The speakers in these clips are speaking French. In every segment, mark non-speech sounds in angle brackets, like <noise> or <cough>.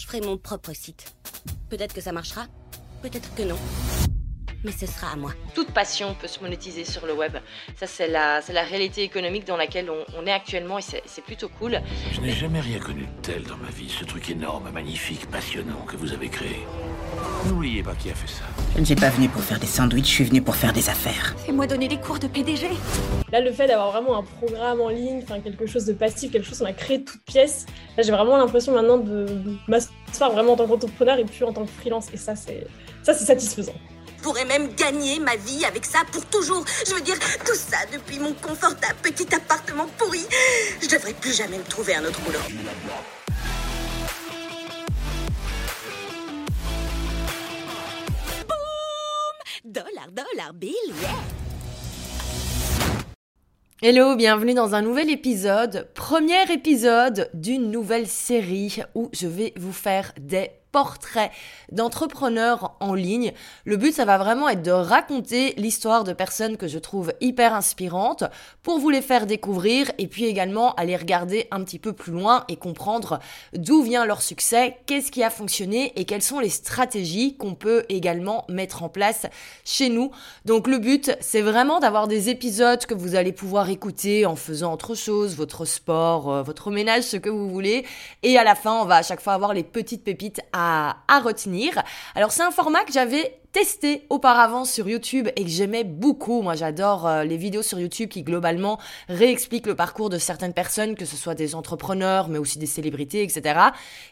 je ferai mon propre site. Peut-être que ça marchera, peut-être que non mais ce sera à moi. Toute passion peut se monétiser sur le web. Ça, c'est la, la réalité économique dans laquelle on, est actuellement et c'est plutôt cool. Je n'ai jamais rien connu de tel dans ma vie, ce truc énorme, magnifique, passionnant que vous avez créé. N'oubliez pas qui a fait ça. Je ne suis pas venu pour faire des sandwichs, je suis venu pour faire des affaires. Fais-moi donner des cours de PDG. Là, le fait d'avoir vraiment un programme en ligne, enfin quelque chose de passif, quelque chose qu'on a créé de toutes pièces, là, j'ai vraiment l'impression maintenant de m'asseoir vraiment en tant qu'entrepreneur et plus en tant que freelance. Et ça, c'est ça, c'est satisfaisant. Je pourrais même gagner ma vie avec ça pour toujours. Je veux dire, tout ça depuis mon confortable petit appartement pourri. Je devrais plus jamais me trouver un autre boulot. Dollar, dollar, bill, yeah. Hello, bienvenue dans un nouvel épisode, premier épisode d'une nouvelle série où je vais vous faire des portrait d'entrepreneurs en ligne. Le but, ça va vraiment être de raconter l'histoire de personnes que je trouve hyper inspirantes pour vous les faire découvrir et puis également aller regarder un petit peu plus loin et comprendre d'où vient leur succès, qu'est-ce qui a fonctionné et quelles sont les stratégies qu'on peut également mettre en place chez nous. Donc le but, c'est vraiment d'avoir des épisodes que vous allez pouvoir écouter en faisant autre chose, votre sport, euh, votre ménage, ce que vous voulez. Et à la fin, on va à chaque fois avoir les petites pépites à, retenir. Alors c'est un format que j'avais testé auparavant sur YouTube et que j'aimais beaucoup. Moi, j'adore euh, les vidéos sur YouTube qui globalement réexpliquent le parcours de certaines personnes, que ce soit des entrepreneurs, mais aussi des célébrités, etc.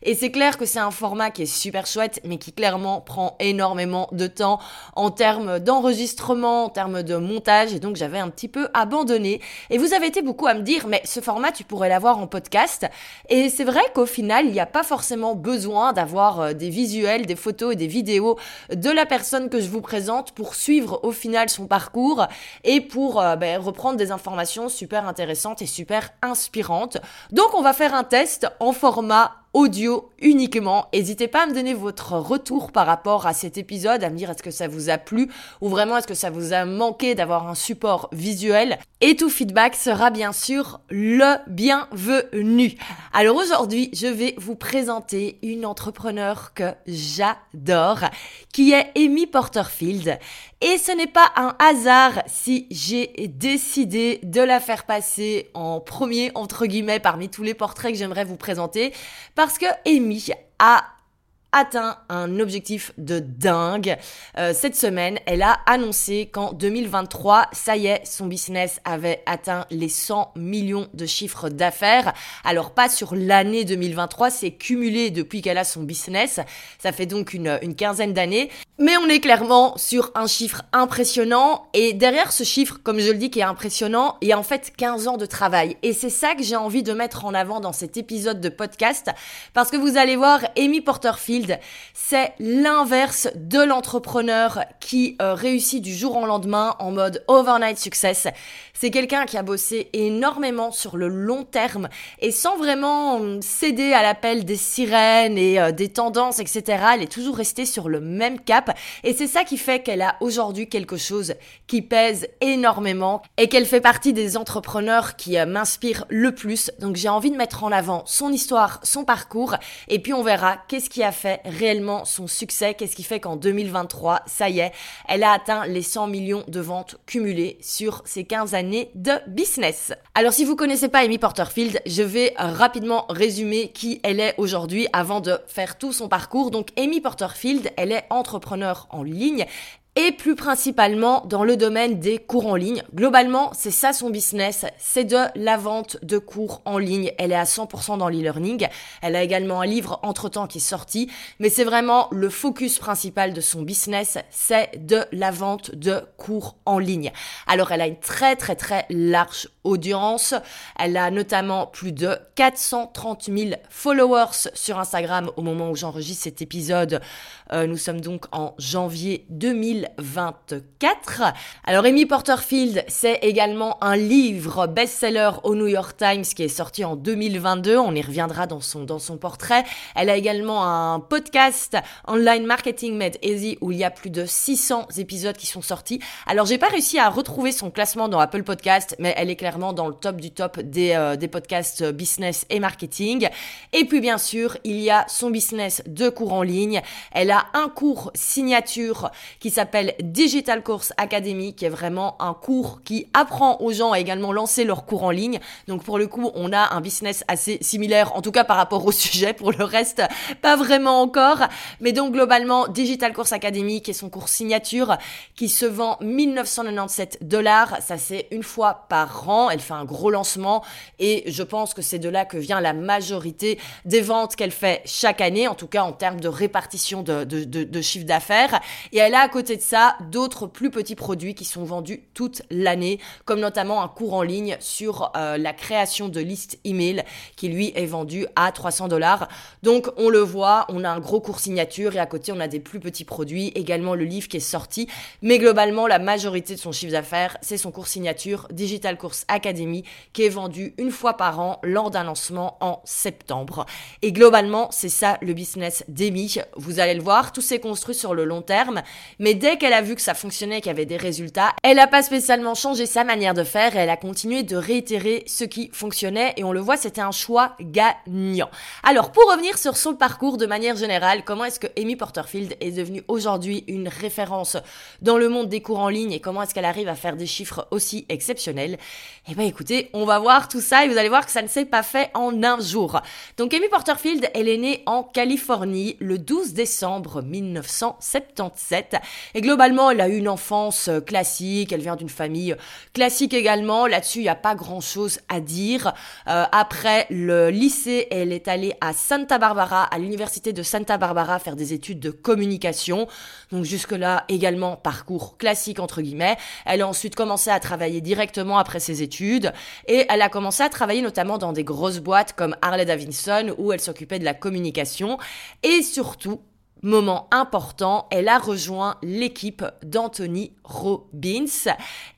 Et c'est clair que c'est un format qui est super chouette, mais qui clairement prend énormément de temps en termes d'enregistrement, en termes de montage, et donc j'avais un petit peu abandonné. Et vous avez été beaucoup à me dire, mais ce format, tu pourrais l'avoir en podcast. Et c'est vrai qu'au final, il n'y a pas forcément besoin d'avoir euh, des visuels, des photos et des vidéos de la personne que je vous présente pour suivre au final son parcours et pour euh, ben, reprendre des informations super intéressantes et super inspirantes. Donc on va faire un test en format audio uniquement. N'hésitez pas à me donner votre retour par rapport à cet épisode, à me dire est-ce que ça vous a plu ou vraiment est-ce que ça vous a manqué d'avoir un support visuel. Et tout feedback sera bien sûr le bienvenu. Alors aujourd'hui, je vais vous présenter une entrepreneur que j'adore, qui est Amy Porterfield. Et ce n'est pas un hasard si j'ai décidé de la faire passer en premier, entre guillemets, parmi tous les portraits que j'aimerais vous présenter, parce que Amy a atteint un objectif de dingue. Euh, cette semaine, elle a annoncé qu'en 2023, ça y est, son business avait atteint les 100 millions de chiffres d'affaires. Alors pas sur l'année 2023, c'est cumulé depuis qu'elle a son business. Ça fait donc une, une quinzaine d'années. Mais on est clairement sur un chiffre impressionnant. Et derrière ce chiffre, comme je le dis, qui est impressionnant, il y a en fait 15 ans de travail. Et c'est ça que j'ai envie de mettre en avant dans cet épisode de podcast. Parce que vous allez voir, Amy Porterfield c'est l'inverse de l'entrepreneur qui euh, réussit du jour au lendemain en mode overnight success. C'est quelqu'un qui a bossé énormément sur le long terme et sans vraiment hum, céder à l'appel des sirènes et euh, des tendances, etc. Elle est toujours restée sur le même cap et c'est ça qui fait qu'elle a aujourd'hui quelque chose qui pèse énormément et qu'elle fait partie des entrepreneurs qui euh, m'inspirent le plus. Donc j'ai envie de mettre en avant son histoire, son parcours et puis on verra qu'est-ce qui a fait réellement son succès? Qu'est-ce qui fait qu'en 2023, ça y est, elle a atteint les 100 millions de ventes cumulées sur ces 15 années de business? Alors si vous connaissez pas Amy Porterfield, je vais rapidement résumer qui elle est aujourd'hui avant de faire tout son parcours. Donc Amy Porterfield, elle est entrepreneur en ligne et plus principalement dans le domaine des cours en ligne. Globalement, c'est ça son business, c'est de la vente de cours en ligne. Elle est à 100% dans l'e-learning. Elle a également un livre entre-temps qui est sorti, mais c'est vraiment le focus principal de son business, c'est de la vente de cours en ligne. Alors elle a une très très très large audience. Elle a notamment plus de 430 000 followers sur Instagram au moment où j'enregistre cet épisode. Euh, nous sommes donc en janvier 2000 2024. Alors Amy Porterfield, c'est également un livre best-seller au New York Times qui est sorti en 2022. On y reviendra dans son, dans son portrait. Elle a également un podcast Online Marketing Made Easy où il y a plus de 600 épisodes qui sont sortis. Alors j'ai pas réussi à retrouver son classement dans Apple Podcast, mais elle est clairement dans le top du top des, euh, des podcasts business et marketing. Et puis bien sûr, il y a son business de cours en ligne. Elle a un cours signature qui s'appelle Digital Course Academy, qui est vraiment un cours qui apprend aux gens à également lancer leur cours en ligne. Donc pour le coup, on a un business assez similaire, en tout cas par rapport au <laughs> sujet. Pour le reste, pas vraiment encore. Mais donc globalement, Digital Course Academy, qui est son cours signature, qui se vend 1997 dollars. Ça c'est une fois par an. Elle fait un gros lancement et je pense que c'est de là que vient la majorité des ventes qu'elle fait chaque année, en tout cas en termes de répartition de, de chiffre d'affaires. Et elle a à côté de ça d'autres plus petits produits qui sont vendus toute l'année, comme notamment un cours en ligne sur euh, la création de listes email qui lui est vendu à 300 dollars. Donc on le voit, on a un gros cours signature et à côté on a des plus petits produits, également le livre qui est sorti. Mais globalement, la majorité de son chiffre d'affaires, c'est son cours signature Digital Course Academy qui est vendu une fois par an lors d'un lancement en septembre. Et globalement, c'est ça le business d'Amy. Vous allez le voir, tout s'est construit sur le long terme, mais dès qu'elle a vu que ça fonctionnait, qu'il y avait des résultats, elle n'a pas spécialement changé sa manière de faire elle a continué de réitérer ce qui fonctionnait et on le voit, c'était un choix gagnant. Alors, pour revenir sur son parcours de manière générale, comment est-ce que Amy Porterfield est devenue aujourd'hui une référence dans le monde des cours en ligne et comment est-ce qu'elle arrive à faire des chiffres aussi exceptionnels? Eh ben écoutez, on va voir tout ça et vous allez voir que ça ne s'est pas fait en un jour. Donc Amy Porterfield, elle est née en Californie le 12 décembre 1977 et globalement, elle a eu une enfance euh, classique, elle vient d'une famille classique également. Là-dessus, il n'y a pas grand-chose à dire. Euh, après le lycée, elle est allée à Santa Barbara, à l'université de Santa Barbara, faire des études de communication. Donc jusque-là, également parcours classique entre guillemets. Elle a ensuite commencé à travailler directement après ses études et elle a commencé à travailler notamment dans des grosses boîtes comme Harley Davidson où elle s'occupait de la communication et surtout Moment important, elle a rejoint l'équipe d'Anthony Robbins.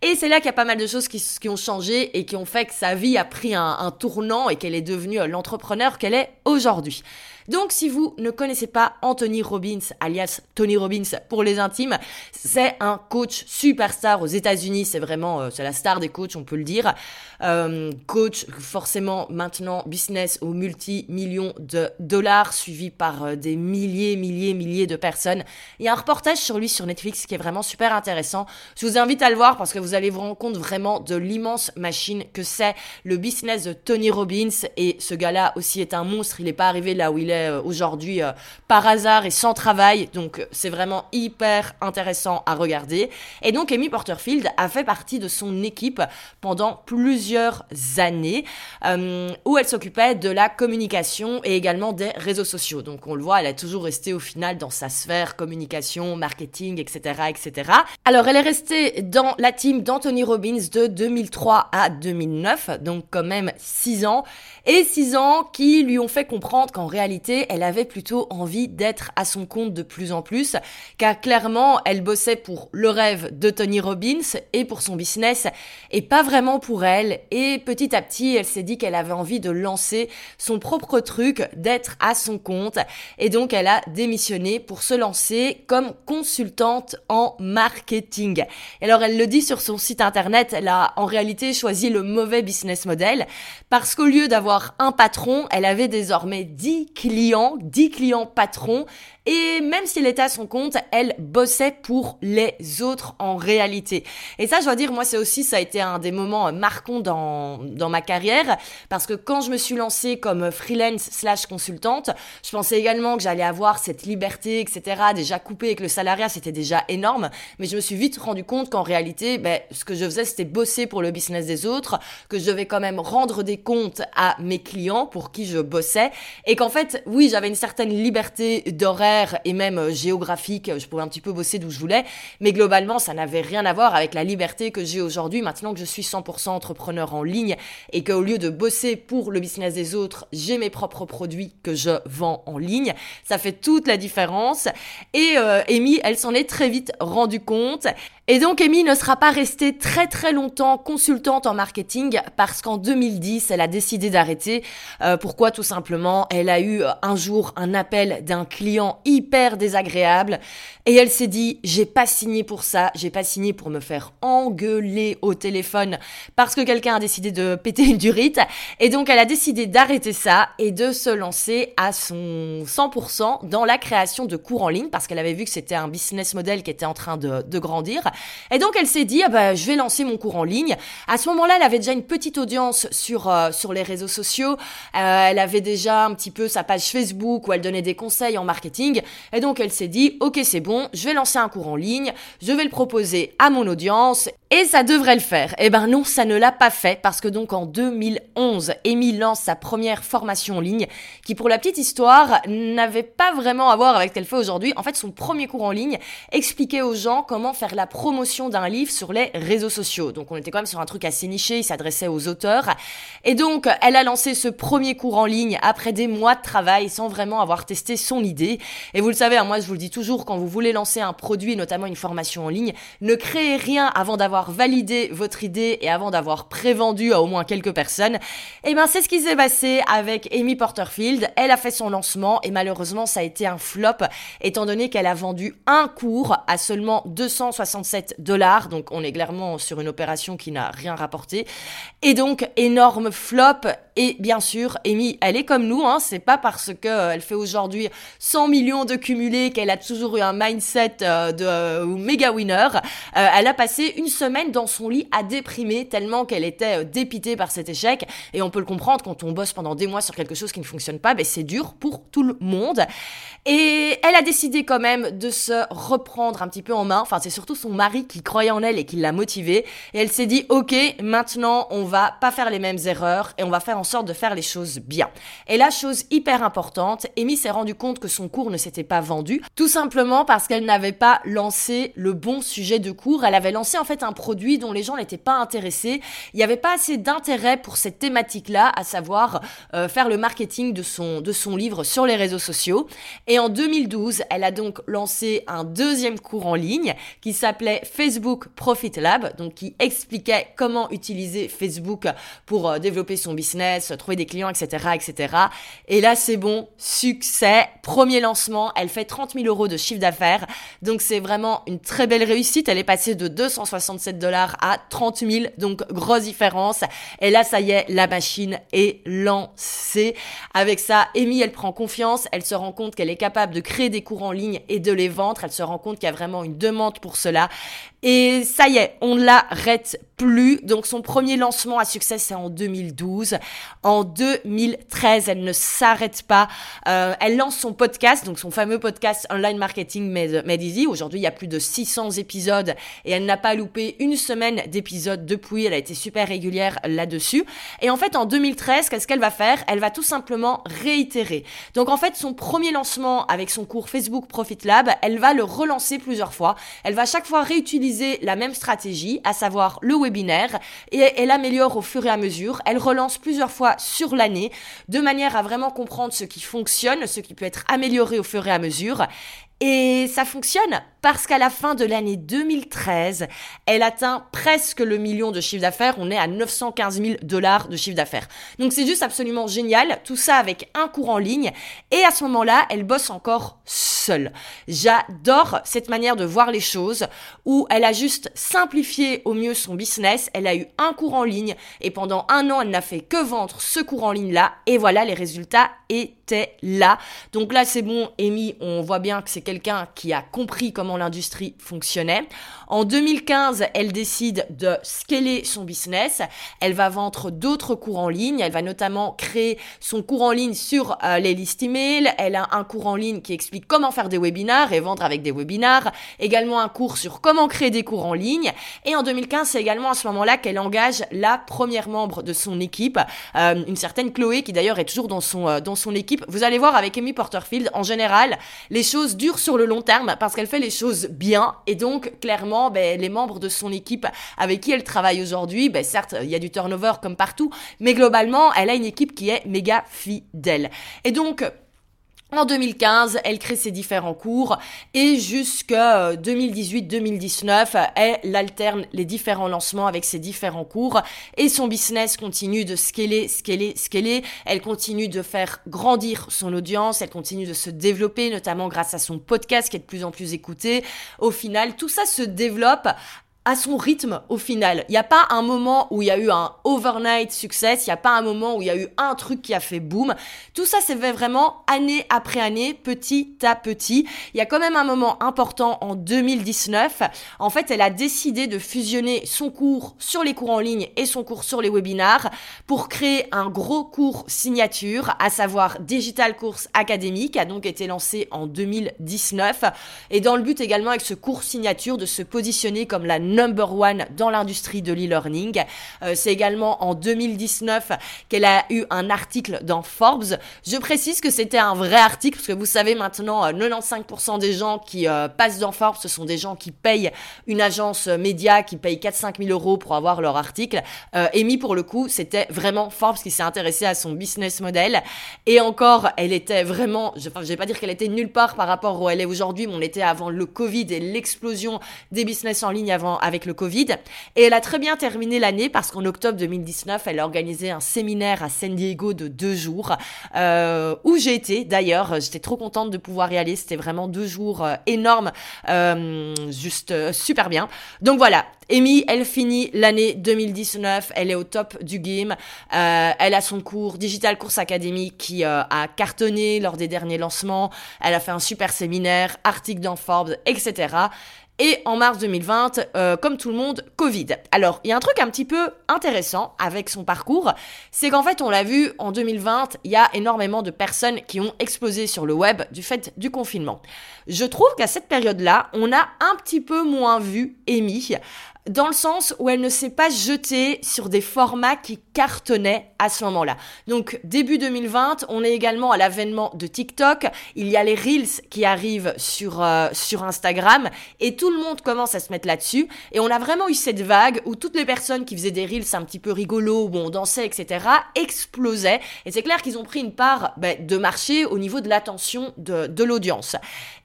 Et c'est là qu'il y a pas mal de choses qui, ont changé et qui ont fait que sa vie a pris un tournant et qu'elle est devenue l'entrepreneur qu'elle est aujourd'hui. Donc si vous ne connaissez pas Anthony Robbins, alias Tony Robbins pour les intimes, c'est un coach superstar aux États-Unis. C'est vraiment, euh, c'est la star des coachs, on peut le dire. Euh, coach forcément maintenant business aux multi-millions de dollars, suivi par euh, des milliers, milliers, milliers de personnes. Il y a un reportage sur lui sur Netflix qui est vraiment super intéressant. Je vous invite à le voir parce que vous allez vous rendre compte vraiment de l'immense machine que c'est le business de Tony Robbins. Et ce gars-là aussi est un monstre. Il n'est pas arrivé là où il est euh, aujourd'hui euh, par hasard et sans travail. Donc c'est vraiment hyper intéressant à regarder. Et donc Amy Porterfield a fait partie de son équipe pendant plusieurs années euh, où elle s'occupait de la communication et également des réseaux sociaux. Donc on le voit, elle a toujours resté au final dans sa sphère communication, marketing, etc., etc. Alors elle est restée dans la team d'Anthony Robbins de 2003 à 2009, donc quand même 6 ans. Et 6 ans qui lui ont fait comprendre qu'en réalité elle avait plutôt envie d'être à son compte de plus en plus, car clairement, elle bossait pour le rêve de Tony Robbins et pour son business, et pas vraiment pour elle. Et petit à petit, elle s'est dit qu'elle avait envie de lancer son propre truc, d'être à son compte, et donc elle a démissionné pour se lancer comme consultante en marketing. alors elle le dit sur son site internet, elle a en réalité choisi le mauvais business model, parce qu'au lieu d'avoir un patron, elle avait désormais 10 clients clients, 10 clients patrons et même s'il était à son compte, elle bossait pour les autres en réalité. Et ça, je dois dire, moi, c'est aussi, ça a été un des moments marquants dans, dans ma carrière. Parce que quand je me suis lancée comme freelance slash consultante, je pensais également que j'allais avoir cette liberté, etc. Déjà coupée avec le salariat, c'était déjà énorme. Mais je me suis vite rendu compte qu'en réalité, ben, ce que je faisais, c'était bosser pour le business des autres, que je devais quand même rendre des comptes à mes clients pour qui je bossais. Et qu'en fait, oui, j'avais une certaine liberté d'horaire et même euh, géographique. Je pouvais un petit peu bosser d'où je voulais. Mais globalement, ça n'avait rien à voir avec la liberté que j'ai aujourd'hui maintenant que je suis 100% entrepreneur en ligne et qu'au lieu de bosser pour le business des autres, j'ai mes propres produits que je vends en ligne. Ça fait toute la différence. Et euh, Amy, elle s'en est très vite rendue compte. Et donc Amy ne sera pas restée très très longtemps consultante en marketing parce qu'en 2010, elle a décidé d'arrêter. Euh, pourquoi? Tout simplement, elle a eu euh, un jour un appel d'un client hyper désagréable et elle s'est dit j'ai pas signé pour ça, j'ai pas signé pour me faire engueuler au téléphone parce que quelqu'un a décidé de péter une durite. Et donc elle a décidé d'arrêter ça et de se lancer à son 100% dans la création de cours en ligne parce qu'elle avait vu que c'était un business model qui était en train de, de grandir et donc elle s'est dit, ah bah, je vais lancer mon cours en ligne. À ce moment-là, elle avait déjà une petite audience sur, euh, sur les réseaux sociaux. Euh, elle avait déjà un petit peu sa page Facebook où elle donnait des conseils en marketing. Et donc elle s'est dit, ok c'est bon, je vais lancer un cours en ligne, je vais le proposer à mon audience et ça devrait le faire. Eh ben non, ça ne l'a pas fait parce que donc en 2011, Amy lance sa première formation en ligne qui pour la petite histoire n'avait pas vraiment à voir avec ce qu'elle fait aujourd'hui. En fait, son premier cours en ligne expliquait aux gens comment faire la promotion d'un livre sur les réseaux sociaux. Donc on était quand même sur un truc assez niché, il s'adressait aux auteurs. Et donc elle a lancé ce premier cours en ligne après des mois de travail sans vraiment avoir testé son idée. Et vous le savez, hein, moi je vous le dis toujours, quand vous voulez lancer un produit, notamment une formation en ligne, ne créez rien avant d'avoir validé votre idée et avant d'avoir prévendu à au moins quelques personnes, et eh ben c'est ce qui s'est passé avec Amy Porterfield. Elle a fait son lancement et malheureusement ça a été un flop étant donné qu'elle a vendu un cours à seulement 267 dollars. Donc on est clairement sur une opération qui n'a rien rapporté. Et donc énorme flop et bien sûr, Amy, elle est comme nous, hein, c'est pas parce que euh, elle fait aujourd'hui 100 millions de cumulés qu'elle a toujours eu un mindset euh, de euh, méga winner. elle a passé une semaine dans son lit à déprimer tellement qu'elle était dépitée par cet échec. Et on peut le comprendre quand on bosse pendant des mois sur quelque chose qui ne fonctionne pas, ben c'est dur pour tout le monde. Et elle a décidé quand même de se reprendre un petit peu en main. Enfin, c'est surtout son mari qui croyait en elle et qui l'a motivée. Et elle s'est dit, ok, maintenant on va pas faire les mêmes erreurs et on va faire en sorte de faire les choses bien. Et la chose hyper importante, Amy s'est rendu compte que son cours ne s'était pas vendu, tout simplement parce qu'elle n'avait pas lancé le bon sujet de cours. Elle avait lancé en fait un produit dont les gens n'étaient pas intéressés. Il n'y avait pas assez d'intérêt pour cette thématique-là, à savoir euh, faire le marketing de son, de son livre sur les réseaux sociaux. Et en 2012, elle a donc lancé un deuxième cours en ligne qui s'appelait Facebook Profit Lab, donc qui expliquait comment utiliser Facebook pour euh, développer son business, trouver des clients, etc., etc. Et là, c'est bon, succès, premier lancement, elle fait 30 000 euros de chiffre d'affaires, donc c'est vraiment une très belle réussite. Elle est passée de 267 dollars à 30 000, donc grosse différence. Et là, ça y est, la machine est lancée. Avec ça, Amy, elle prend confiance, elle se rend compte qu'elle est capable de créer des cours en ligne et de les vendre. Elle se rend compte qu'il y a vraiment une demande pour cela. Et ça y est, on l'arrête plus. Donc son premier lancement à succès, c'est en 2012. En 2013, elle ne s'arrête pas. Euh, elle lance son podcast, donc son fameux podcast Online Marketing Made, Easy. Aujourd'hui, il y a plus de 600 épisodes et elle n'a pas loupé une semaine d'épisodes depuis. Elle a été super régulière là-dessus. Et en fait, en 2013, qu'est-ce qu'elle va faire? Elle va tout simplement réitérer. Donc en fait, son premier lancement avec son cours Facebook Profit Lab, elle va le relancer plusieurs fois. Elle va chaque fois réutiliser la même stratégie, à savoir le webinaire, et elle améliore au fur et à mesure. Elle relance plusieurs fois sur l'année, de manière à vraiment comprendre ce qui fonctionne, ce qui peut être amélioré au fur et à mesure. Et ça fonctionne parce qu'à la fin de l'année 2013, elle atteint presque le million de chiffre d'affaires. On est à 915 000 dollars de chiffre d'affaires. Donc c'est juste absolument génial. Tout ça avec un cours en ligne. Et à ce moment-là, elle bosse encore seule. J'adore cette manière de voir les choses où elle a juste simplifié au mieux son business. Elle a eu un cours en ligne et pendant un an, elle n'a fait que vendre ce cours en ligne-là. Et voilà, les résultats étaient là. Donc là, c'est bon, Amy, on voit bien que c'est quelqu'un qui a compris comment l'industrie fonctionnait. En 2015, elle décide de scaler son business. Elle va vendre d'autres cours en ligne. Elle va notamment créer son cours en ligne sur euh, les listes email. Elle a un cours en ligne qui explique comment faire des webinars et vendre avec des webinars, également un cours sur comment créer des cours en ligne. Et en 2015, c'est également à ce moment-là qu'elle engage la première membre de son équipe, euh, une certaine Chloé qui d'ailleurs est toujours dans son, euh, dans son équipe. Vous allez voir avec Amy Porterfield, en général, les choses durent sur le long terme parce qu'elle fait les choses bien et donc clairement, ben, les membres de son équipe avec qui elle travaille aujourd'hui, ben, certes, il y a du turnover comme partout, mais globalement, elle a une équipe qui est méga fidèle. Et donc, en 2015, elle crée ses différents cours et jusqu'à 2018-2019, elle alterne les différents lancements avec ses différents cours et son business continue de scaler, scaler, scaler. Elle continue de faire grandir son audience, elle continue de se développer, notamment grâce à son podcast qui est de plus en plus écouté. Au final, tout ça se développe à son rythme au final. Il n'y a pas un moment où il y a eu un overnight success, il n'y a pas un moment où il y a eu un truc qui a fait boom. Tout ça fait vraiment année après année, petit à petit. Il y a quand même un moment important en 2019. En fait, elle a décidé de fusionner son cours sur les cours en ligne et son cours sur les webinars pour créer un gros cours signature, à savoir Digital Course Académique, a donc été lancé en 2019. Et dans le but également avec ce cours signature de se positionner comme la number one dans l'industrie de l'e-learning. Euh, c'est également en 2019 qu'elle a eu un article dans Forbes. Je précise que c'était un vrai article parce que vous savez maintenant 95% euh, des gens qui euh, passent dans Forbes, ce sont des gens qui payent une agence média qui paye 4-5 000 euros pour avoir leur article. Euh, Amy pour le coup, c'était vraiment Forbes qui s'est intéressé à son business model et encore, elle était vraiment, je, je vais pas dire qu'elle était nulle part par rapport où elle est aujourd'hui, mais on était avant le Covid et l'explosion des business en ligne avant avec le Covid. Et elle a très bien terminé l'année parce qu'en octobre 2019, elle a organisé un séminaire à San Diego de deux jours euh, où j'ai été. D'ailleurs, j'étais trop contente de pouvoir y aller. C'était vraiment deux jours euh, énormes, euh, juste euh, super bien. Donc voilà, Amy, elle finit l'année 2019, elle est au top du game. Euh, elle a son cours Digital Course Academy qui a cartonné lors des derniers lancements. Elle a fait un super séminaire, article dans Forbes, etc. Et en mars 2020, euh, comme tout le monde, Covid. Alors, il y a un truc un petit peu intéressant avec son parcours, c'est qu'en fait, on l'a vu en 2020, il y a énormément de personnes qui ont explosé sur le web du fait du confinement. Je trouve qu'à cette période-là, on a un petit peu moins vu Amy dans le sens où elle ne s'est pas jetée sur des formats qui cartonnaient à ce moment-là. Donc début 2020, on est également à l'avènement de TikTok, il y a les Reels qui arrivent sur, euh, sur Instagram et tout le monde commence à se mettre là-dessus et on a vraiment eu cette vague où toutes les personnes qui faisaient des Reels un petit peu rigolos, où on dansait, etc., explosaient et c'est clair qu'ils ont pris une part ben, de marché au niveau de l'attention de, de l'audience.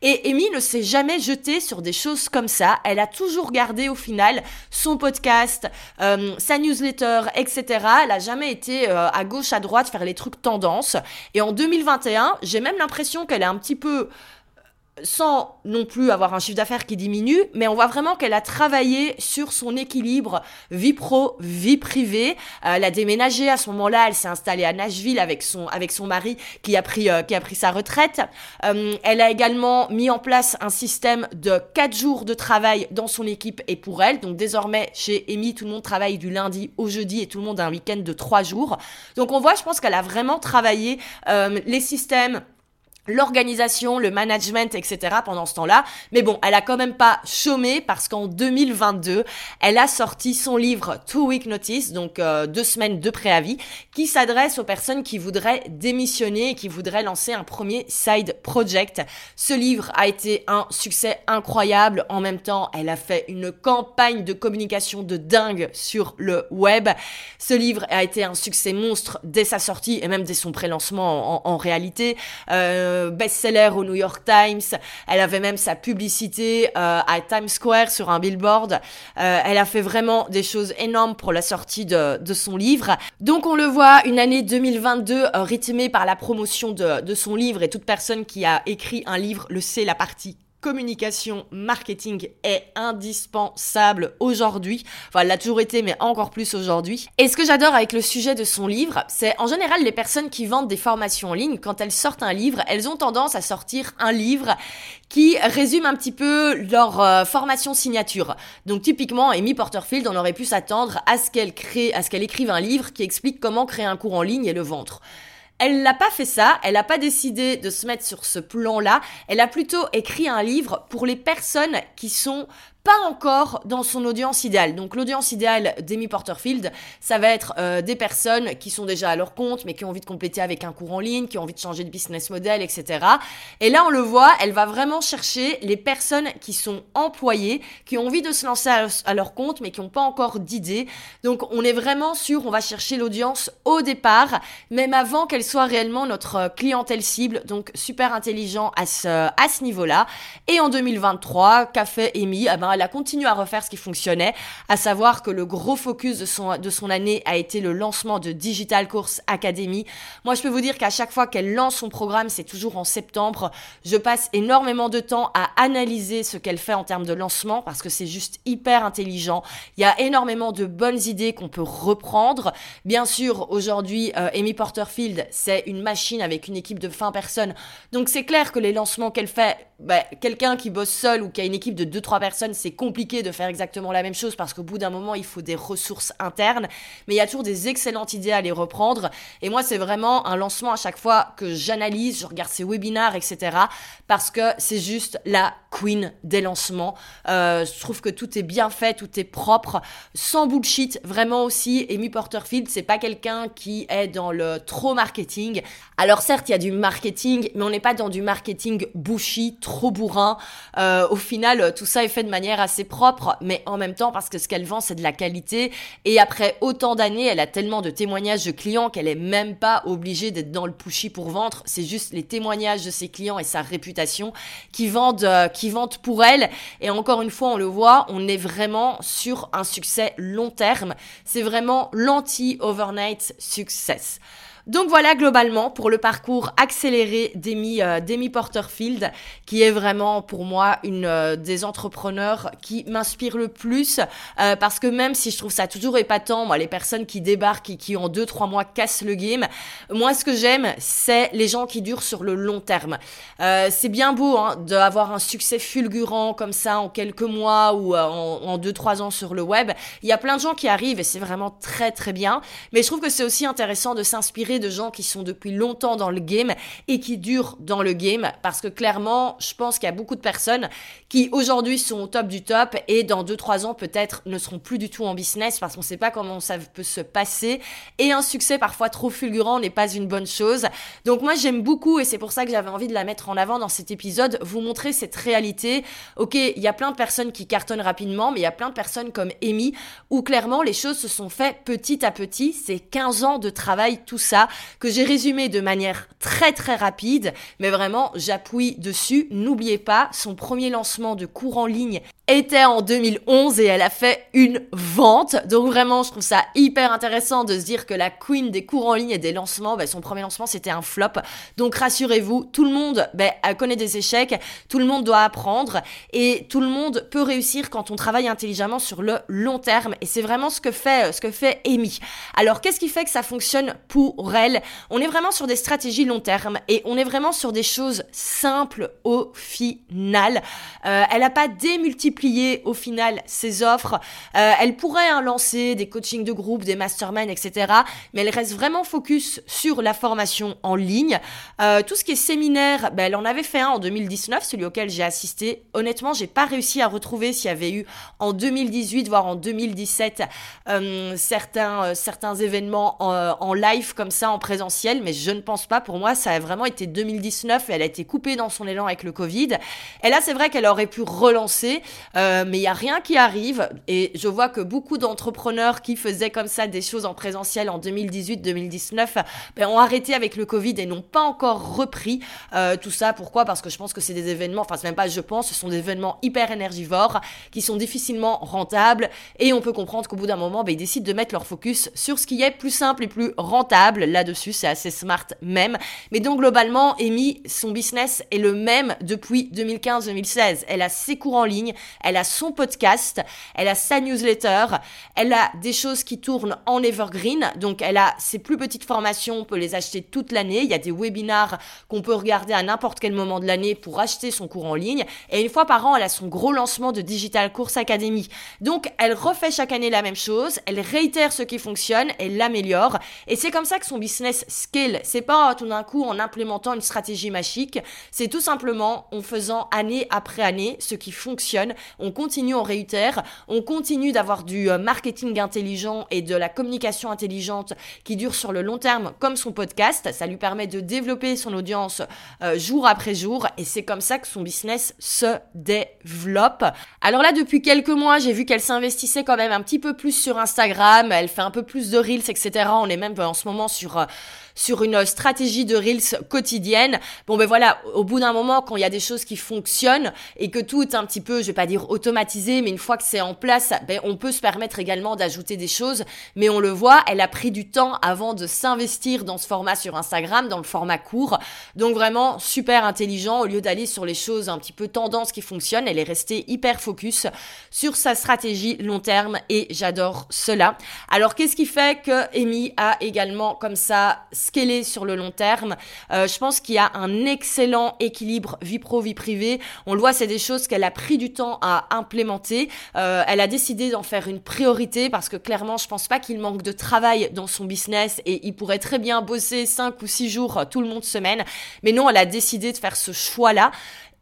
Et Amy ne s'est jamais jetée sur des choses comme ça, elle a toujours gardé au final son podcast, euh, sa newsletter, etc. Elle a jamais été euh, à gauche, à droite faire les trucs tendances. Et en 2021, j'ai même l'impression qu'elle est un petit peu sans non plus avoir un chiffre d'affaires qui diminue, mais on voit vraiment qu'elle a travaillé sur son équilibre vie pro, vie privée. Euh, elle a déménagé à ce moment-là, elle s'est installée à Nashville avec son avec son mari qui a pris euh, qui a pris sa retraite. Euh, elle a également mis en place un système de quatre jours de travail dans son équipe et pour elle. Donc désormais chez Amy, tout le monde travaille du lundi au jeudi et tout le monde a un week-end de trois jours. Donc on voit, je pense qu'elle a vraiment travaillé les systèmes l'organisation, le management, etc. pendant ce temps-là. Mais bon, elle a quand même pas chômé parce qu'en 2022, elle a sorti son livre Two Week Notice, donc euh, deux semaines de préavis, qui s'adresse aux personnes qui voudraient démissionner et qui voudraient lancer un premier side project. Ce livre a été un succès incroyable. En même temps, elle a fait une campagne de communication de dingue sur le web. Ce livre a été un succès monstre dès sa sortie et même dès son pré-lancement en, réalité. Euh, euh, best-seller au New York Times. Elle avait même sa publicité euh, à Times Square sur un billboard. Euh, elle a fait vraiment des choses énormes pour la sortie de, de son livre. Donc on le voit, une année 2022 rythmée par la promotion de, de son livre et toute personne qui a écrit un livre le sait, la partie communication, marketing est indispensable aujourd'hui. Enfin, elle l'a toujours été, mais encore plus aujourd'hui. Et ce que j'adore avec le sujet de son livre, c'est en général les personnes qui vendent des formations en ligne, quand elles sortent un livre, elles ont tendance à sortir un livre qui résume un petit peu leur euh, formation signature. Donc typiquement, Amy Porterfield, on aurait pu s'attendre à ce qu'elle crée, à ce qu'elle écrive un livre qui explique comment créer un cours en ligne et le vendre. Elle n'a pas fait ça, elle n'a pas décidé de se mettre sur ce plan-là, elle a plutôt écrit un livre pour les personnes qui sont pas encore dans son audience idéale. Donc l'audience idéale d'Amy Porterfield, ça va être euh, des personnes qui sont déjà à leur compte, mais qui ont envie de compléter avec un cours en ligne, qui ont envie de changer de business model, etc. Et là, on le voit, elle va vraiment chercher les personnes qui sont employées, qui ont envie de se lancer à, leur compte, mais qui n'ont pas encore d'idée. Donc on est vraiment sûr, on va chercher l'audience au départ, même avant qu'elle soit réellement notre clientèle cible. Donc super intelligent à ce, à ce niveau-là. Et en 2023, qu'a fait Amy? Ah ben, elle a continué à refaire ce qui fonctionnait, à savoir que le gros focus de son, année a été le lancement de Digital Course Academy. Moi, je peux vous dire qu'à chaque fois qu'elle lance son programme, c'est toujours en septembre. Je passe énormément de temps à analyser ce qu'elle fait en termes de lancement parce que c'est juste hyper intelligent. Il y a énormément de bonnes idées qu'on peut reprendre. Bien sûr, aujourd'hui, euh, Amy Porterfield, c'est une machine avec une équipe de 20 personnes. Donc c'est clair que les lancements qu'elle fait, bah, quelqu'un qui bosse seul ou qui a une équipe de 2-3 personnes, c'est compliqué de faire exactement la même chose parce qu'au bout d'un moment, il faut des ressources internes. Mais il y a toujours des excellentes idées à les reprendre. Et moi, c'est vraiment un lancement à chaque fois que j'analyse, je regarde ses webinaires, etc. Parce que c'est juste la queen des lancements. Euh, je trouve que tout est bien fait, tout est propre, sans bullshit. Vraiment aussi, Amy Porterfield, c'est pas quelqu'un qui est dans le trop marketing. Alors certes, il y a du marketing, mais on n'est pas dans du marketing bushy, trop bourrin. Euh, au final, tout ça est fait de manière assez propre, mais en même temps parce que ce qu'elle vend, c'est de la qualité. Et après autant d'années, elle a tellement de témoignages de clients qu'elle est même pas obligée d'être dans le pushy pour vendre. C'est juste les témoignages de ses clients et sa réputation qui vendent, euh, qui vendent pour elle. Et encore une fois, on le voit, on est vraiment sur un succès long terme. C'est vraiment l'anti-overnight success. Donc voilà globalement pour le parcours accéléré d'Amy, euh, Porterfield, qui est vraiment pour moi une euh, des entrepreneurs qui m'inspire le plus, euh, parce que même si je trouve ça toujours épatant, moi les personnes qui débarquent et qui en deux trois mois cassent le game, moi ce que j'aime c'est les gens qui durent sur le long terme. Euh, c'est bien beau hein, d'avoir un succès fulgurant comme ça en quelques mois ou en, en deux trois ans sur le web. Il y a plein de gens qui arrivent et c'est vraiment très très bien, mais je trouve que c'est aussi intéressant de s'inspirer de gens qui sont depuis longtemps dans le game et qui durent dans le game parce que clairement, je pense qu'il y a beaucoup de personnes qui aujourd'hui sont au top du top et dans 2-3 ans peut-être ne seront plus du tout en business parce qu'on ne sait pas comment ça peut se passer et un succès parfois trop fulgurant n'est pas une bonne chose. Donc moi j'aime beaucoup et c'est pour ça que j'avais envie de la mettre en avant dans cet épisode, vous montrer cette réalité. Ok, il y a plein de personnes qui cartonnent rapidement, mais il y a plein de personnes comme Amy où clairement les choses se sont faites petit à petit. C'est 15 ans de travail, tout ça que j'ai résumé de manière très très rapide, mais vraiment j'appuie dessus. N'oubliez pas, son premier lancement de cours en ligne était en 2011 et elle a fait une vente. Donc vraiment, je trouve ça hyper intéressant de se dire que la queen des cours en ligne et des lancements, ben, son premier lancement c'était un flop. Donc rassurez-vous, tout le monde ben, connaît des échecs, tout le monde doit apprendre et tout le monde peut réussir quand on travaille intelligemment sur le long terme. Et c'est vraiment ce que fait ce que fait Amy. Alors qu'est-ce qui fait que ça fonctionne pour elle? On est vraiment sur des stratégies long terme et on est vraiment sur des choses simples au final. Euh, elle n'a pas démultiplié au final ses offres. Euh, elle pourrait hein, lancer des coachings de groupe, des masterminds, etc. Mais elle reste vraiment focus sur la formation en ligne. Euh, tout ce qui est séminaire, ben, elle en avait fait un en 2019, celui auquel j'ai assisté. Honnêtement, j'ai pas réussi à retrouver s'il y avait eu en 2018, voire en 2017, euh, certains, certains événements en, en, live comme ça, en présentiel. Mais je ne pense pas. Pour moi, ça a vraiment été 2019 et elle a été coupée dans son élan avec le Covid. Et là, c'est vrai qu'elle aurait pu relancer. Euh, mais il y a rien qui arrive et je vois que beaucoup d'entrepreneurs qui faisaient comme ça des choses en présentiel en 2018-2019 ben, ont arrêté avec le Covid et n'ont pas encore repris euh, tout ça. Pourquoi? Parce que je pense que c'est des événements, enfin c'est même pas je pense, ce sont des événements hyper énergivores qui sont difficilement rentables et on peut comprendre qu'au bout d'un moment, ben, ils décident de mettre leur focus sur ce qui est plus simple et plus rentable. Là-dessus, c'est assez smart même. Mais donc globalement, Amy, son business est le même depuis 2015-2016. Elle a ses cours en ligne, elle a son podcast, elle a sa newsletter, elle a des choses qui tournent en evergreen, donc elle a ses plus petites formations, on peut les acheter toute l'année, il y a des webinars qu'on peut regarder à n'importe quel moment de l'année pour acheter son cours en ligne, et une fois par an, elle a son gros lancement de Digital Course Academy. Donc elle refait chaque année la même chose, elle réitère ce qui fonctionne, elle l'améliore, et c'est comme ça que son business scale. C'est pas tout d'un coup en implémentant une stratégie magique, c'est tout simplement en faisant année après année ce qui fonctionne, on continue, on réitère, on continue d'avoir du euh, marketing intelligent et de la communication intelligente qui dure sur le long terme comme son podcast, ça lui permet de développer son audience euh, jour après jour et c'est comme ça que son business se développe. Alors là depuis quelques mois j'ai vu qu'elle s'investissait quand même un petit peu plus sur Instagram, elle fait un peu plus de reels etc. On est même en ce moment sur euh, sur une stratégie de Reels quotidienne. Bon ben voilà, au bout d'un moment, quand il y a des choses qui fonctionnent et que tout est un petit peu, je vais pas dire automatisé, mais une fois que c'est en place, ben on peut se permettre également d'ajouter des choses. Mais on le voit, elle a pris du temps avant de s'investir dans ce format sur Instagram, dans le format court. Donc vraiment super intelligent. Au lieu d'aller sur les choses un petit peu tendance qui fonctionnent, elle est restée hyper focus sur sa stratégie long terme et j'adore cela. Alors qu'est-ce qui fait que Amy a également comme ça est sur le long terme. Euh, je pense qu'il y a un excellent équilibre vie pro, vie privée. On le voit, c'est des choses qu'elle a pris du temps à implémenter. Euh, elle a décidé d'en faire une priorité parce que clairement, je pense pas qu'il manque de travail dans son business et il pourrait très bien bosser 5 ou 6 jours tout le monde semaine. Mais non, elle a décidé de faire ce choix-là.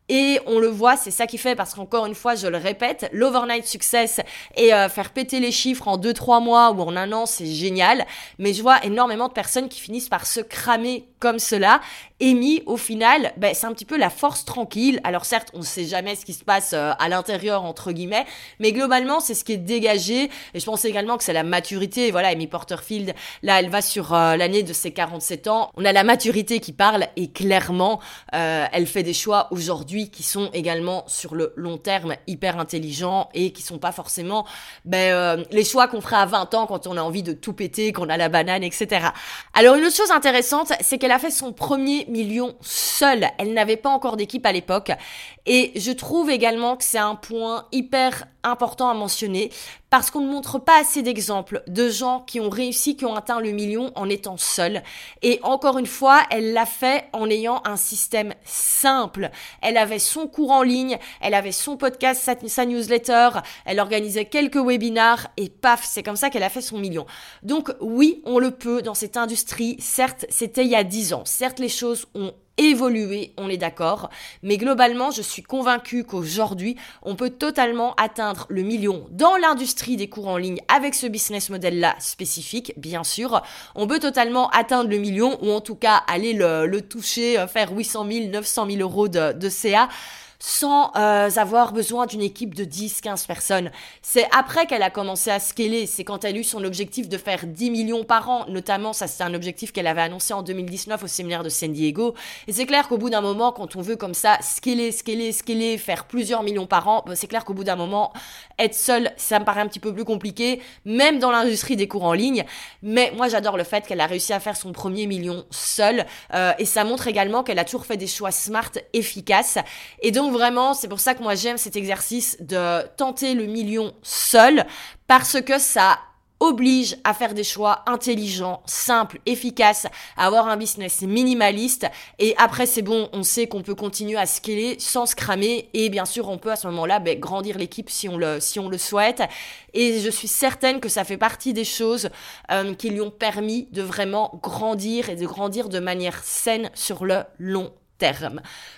Et on le voit, c'est ça qui fait, parce qu'encore une fois, je le répète, l'overnight success et euh, faire péter les chiffres en 2-3 mois ou en un an, c'est génial. Mais je vois énormément de personnes qui finissent par se cramer comme cela. Amy, au final, ben, c'est un petit peu la force tranquille. Alors certes, on ne sait jamais ce qui se passe euh, à l'intérieur, entre guillemets, mais globalement, c'est ce qui est dégagé. Et je pense également que c'est la maturité. Voilà, Amy Porterfield, là, elle va sur euh, l'année de ses 47 ans. On a la maturité qui parle et clairement, elle fait des choix aujourd'hui qui sont également sur le long terme hyper intelligents et qui sont pas forcément ben, euh, les choix qu'on ferait à 20 ans quand on a envie de tout péter, qu'on a la banane, etc. Alors une autre chose intéressante, c'est qu'elle a fait son premier million seule. Elle n'avait pas encore d'équipe à l'époque. Et je trouve également que c'est un point hyper important à mentionner parce qu'on ne montre pas assez d'exemples de gens qui ont réussi, qui ont atteint le million en étant seuls. Et encore une fois, elle l'a fait en ayant un système simple. Elle avait son cours en ligne, elle avait son podcast, sa, newsletter, elle organisait quelques webinars et paf, c'est comme ça qu'elle a fait son million. Donc oui, on le peut dans cette industrie. Certes, c'était il y a dix ans. Certes, les choses ont évoluer, on est d'accord, mais globalement, je suis convaincue qu'aujourd'hui, on peut totalement atteindre le million dans l'industrie des cours en ligne avec ce business model-là spécifique, bien sûr. On peut totalement atteindre le million ou en tout cas aller le, toucher, euh, faire 800 000, 900 000 euros de, de CA sans euh, avoir besoin d'une équipe de 10-15 personnes. C'est après qu'elle a commencé à scaler, c'est quand elle a eu son objectif de faire 10 millions par an, notamment ça c'est un objectif qu'elle avait annoncé en 2019 au séminaire de San Diego. Et c'est clair qu'au bout d'un moment, quand on veut comme ça scaler, scaler, scaler, faire plusieurs millions par an, bah, c'est clair qu'au bout d'un moment, être seul, ça me paraît un petit peu plus compliqué, même dans l'industrie des cours en ligne. Mais moi j'adore le fait qu'elle a réussi à faire son premier million seule, euh, et ça montre également qu'elle a toujours fait des choix smart, efficaces. Et donc vraiment, c'est pour ça que moi j'aime cet exercice de tenter le million seul, parce que ça oblige à faire des choix intelligents, simples, efficaces, à avoir un business minimaliste. Et après, c'est bon, on sait qu'on peut continuer à scaler sans se cramer. Et bien sûr, on peut à ce moment-là ben, grandir l'équipe si on le si on le souhaite. Et je suis certaine que ça fait partie des choses euh, qui lui ont permis de vraiment grandir et de grandir de manière saine sur le long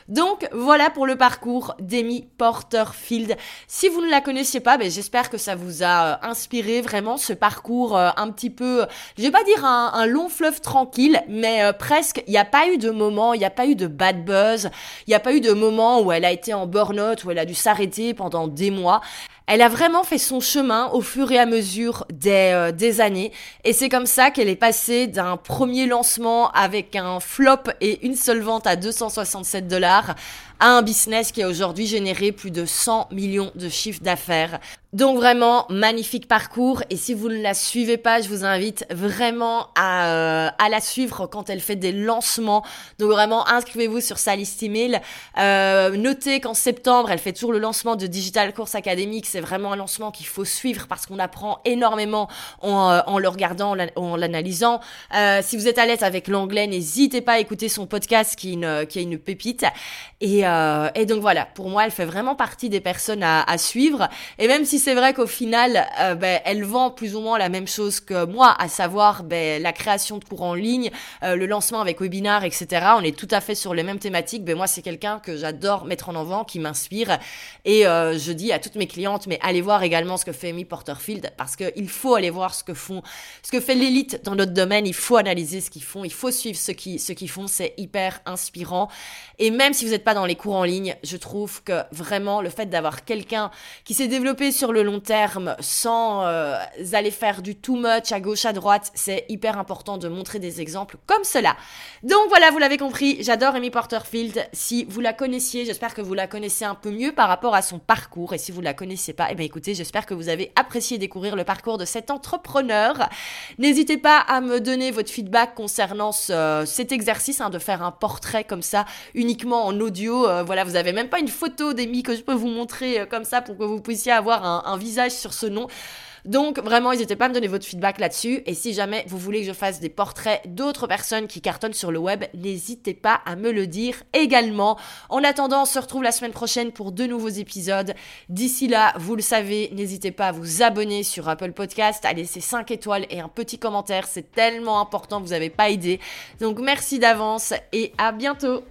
Donc voilà pour le parcours d'Amy Porterfield. Si vous ne la connaissiez pas, ben, j'espère que ça vous a euh, inspiré vraiment ce parcours euh, un petit peu, je vais pas dire un, long fleuve tranquille, mais euh, presque. Il n'y a pas eu de moment, il n'y a pas eu de bad buzz, il n'y a pas eu de moment où elle a été en burn-out, où elle a dû s'arrêter pendant des mois. Elle a vraiment fait son chemin au fur et à mesure des, euh, des années. Et c'est comme ça qu'elle est passée d'un premier lancement avec un flop et une seule vente à 267 dollars à un business qui a aujourd'hui généré plus de 100 millions de chiffres d'affaires. Donc vraiment, magnifique parcours. Et si vous ne la suivez pas, je vous invite vraiment à, euh, à la suivre quand elle fait des lancements. Donc vraiment, inscrivez-vous sur sa liste email. Euh, notez qu'en septembre, elle fait toujours le lancement de Digital Course Académique. C'est vraiment un lancement qu'il faut suivre parce qu'on apprend énormément en, euh, en le regardant, en l'analysant. Euh, si vous êtes à l'aise avec l'anglais, n'hésitez pas à écouter son podcast qui, une, qui est une pépite. Euh, et donc voilà, pour moi, elle fait vraiment partie des personnes à, suivre. Et même si c'est vrai qu'au final, euh, ben, elle vend plus ou moins la même chose que moi, à savoir ben, la création de cours en ligne, euh, le lancement avec webinar, etc. On est tout à fait sur les mêmes thématiques. Ben, moi, c'est quelqu'un que j'adore mettre en avant, qui m'inspire. Et je dis à toutes mes clientes, mais allez voir également ce que fait Amy Porterfield, parce qu'il faut aller voir ce que font, ce que fait l'élite dans notre domaine. Il faut analyser ce qu'ils font, il faut suivre ce qu'ils ce qu'ils font. C'est hyper inspirant. Et même si vous n'êtes pas dans les cours en ligne, je trouve que vraiment le fait d'avoir quelqu'un qui s'est développé sur le long terme sans euh, aller faire du too much à gauche, à droite, c'est hyper important de montrer des exemples comme cela. Donc voilà, vous l'avez compris, j'adore Amy Porterfield. Si vous la connaissiez, j'espère que vous la connaissez un peu mieux par rapport à son parcours. Et si vous la connaissez pas, eh bien écoutez, j'espère que vous avez apprécié découvrir le parcours de cet entrepreneur. N'hésitez pas à me donner votre feedback concernant ce, cet exercice hein, de faire un portrait comme ça uniquement en audio. Euh, voilà, vous avez même pas une photo d'Amy que je peux vous montrer euh, comme ça pour que vous puissiez avoir un, un visage sur ce nom. Donc vraiment, n'hésitez pas à me donner votre feedback là-dessus. Et si jamais vous voulez que je fasse des portraits d'autres personnes qui cartonnent sur le web, n'hésitez pas à me le dire également. En attendant, on se retrouve la semaine prochaine pour de nouveaux épisodes. D'ici là, vous le savez, n'hésitez pas à vous abonner sur Apple Podcast, à laisser 5 étoiles et un petit commentaire. C'est tellement important, vous n'avez pas idée. Donc merci d'avance et à bientôt.